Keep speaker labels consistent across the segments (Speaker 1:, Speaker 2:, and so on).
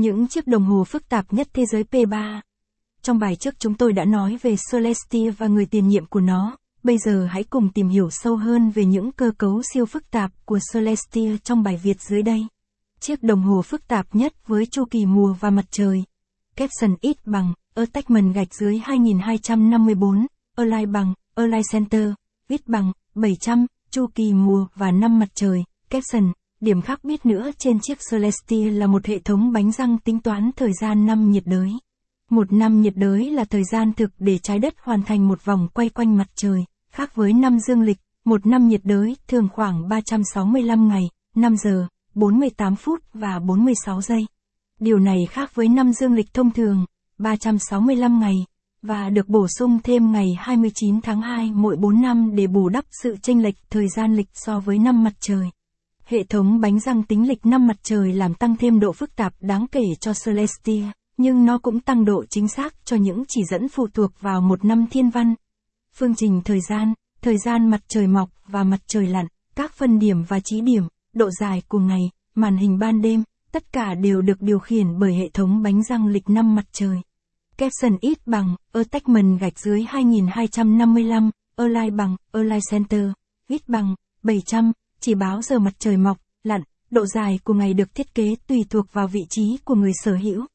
Speaker 1: Những chiếc đồng hồ phức tạp nhất thế giới P3. Trong bài trước chúng tôi đã nói về Celestia và người tiền nhiệm của nó, bây giờ hãy cùng tìm hiểu sâu hơn về những cơ cấu siêu phức tạp của Celestia trong bài Việt dưới đây. Chiếc đồng hồ phức tạp nhất với chu kỳ mùa và mặt trời. Capson ít bằng, attachment gạch dưới 2254, align bằng, align center, viết bằng, 700, chu kỳ mùa và năm mặt trời, Capson, Điểm khác biết nữa trên chiếc Celestia là một hệ thống bánh răng tính toán thời gian năm nhiệt đới. Một năm nhiệt đới là thời gian thực để trái đất hoàn thành một vòng quay quanh mặt trời, khác với năm dương lịch, một năm nhiệt đới thường khoảng 365 ngày, 5 giờ, 48 phút và 46 giây. Điều này khác với năm dương lịch thông thường, 365 ngày, và được bổ sung thêm ngày 29 tháng 2 mỗi 4 năm để bù đắp sự chênh lệch thời gian lịch so với năm mặt trời. Hệ thống bánh răng tính lịch năm mặt trời làm tăng thêm độ phức tạp đáng kể cho Celestia, nhưng nó cũng tăng độ chính xác cho những chỉ dẫn phụ thuộc vào một năm thiên văn. Phương trình thời gian, thời gian mặt trời mọc và mặt trời lặn, các phân điểm và chí điểm, độ dài của ngày, màn hình ban đêm, tất cả đều được điều khiển bởi hệ thống bánh răng lịch năm mặt trời. Capson ít bằng, attachment gạch dưới 2255, align bằng, align center, ít bằng, 700, chỉ báo giờ mặt trời mọc, lặn, độ dài của ngày được thiết kế tùy thuộc vào vị trí của người sở hữu.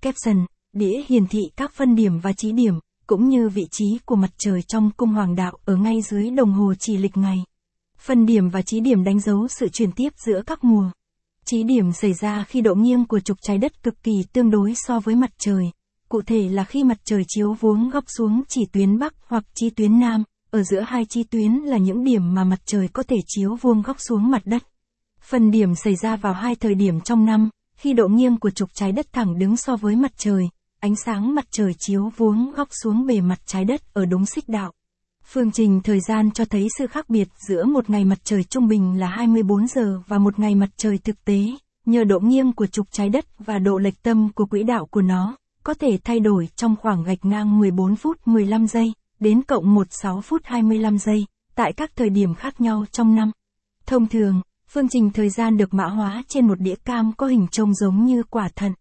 Speaker 1: Caption, đĩa hiển thị các phân điểm và chí điểm, cũng như vị trí của mặt trời trong cung hoàng đạo ở ngay dưới đồng hồ chỉ lịch ngày. Phân điểm và chí điểm đánh dấu sự chuyển tiếp giữa các mùa. Chí điểm xảy ra khi độ nghiêng của trục trái đất cực kỳ tương đối so với mặt trời. Cụ thể là khi mặt trời chiếu vuông góc xuống chỉ tuyến bắc hoặc chi tuyến nam, ở giữa hai chi tuyến là những điểm mà mặt trời có thể chiếu vuông góc xuống mặt đất. Phần điểm xảy ra vào hai thời điểm trong năm, khi độ nghiêng của trục trái đất thẳng đứng so với mặt trời, ánh sáng mặt trời chiếu vuông góc xuống bề mặt trái đất ở đúng xích đạo. Phương trình thời gian cho thấy sự khác biệt giữa một ngày mặt trời trung bình là 24 giờ và một ngày mặt trời thực tế, nhờ độ nghiêng của trục trái đất và độ lệch tâm của quỹ đạo của nó, có thể thay đổi trong khoảng gạch ngang 14 phút 15 giây, đến cộng 16 phút 25 giây, tại các thời điểm khác nhau trong năm. Thông thường, phương trình thời gian được mã hóa trên một đĩa cam có hình trông giống như quả thận.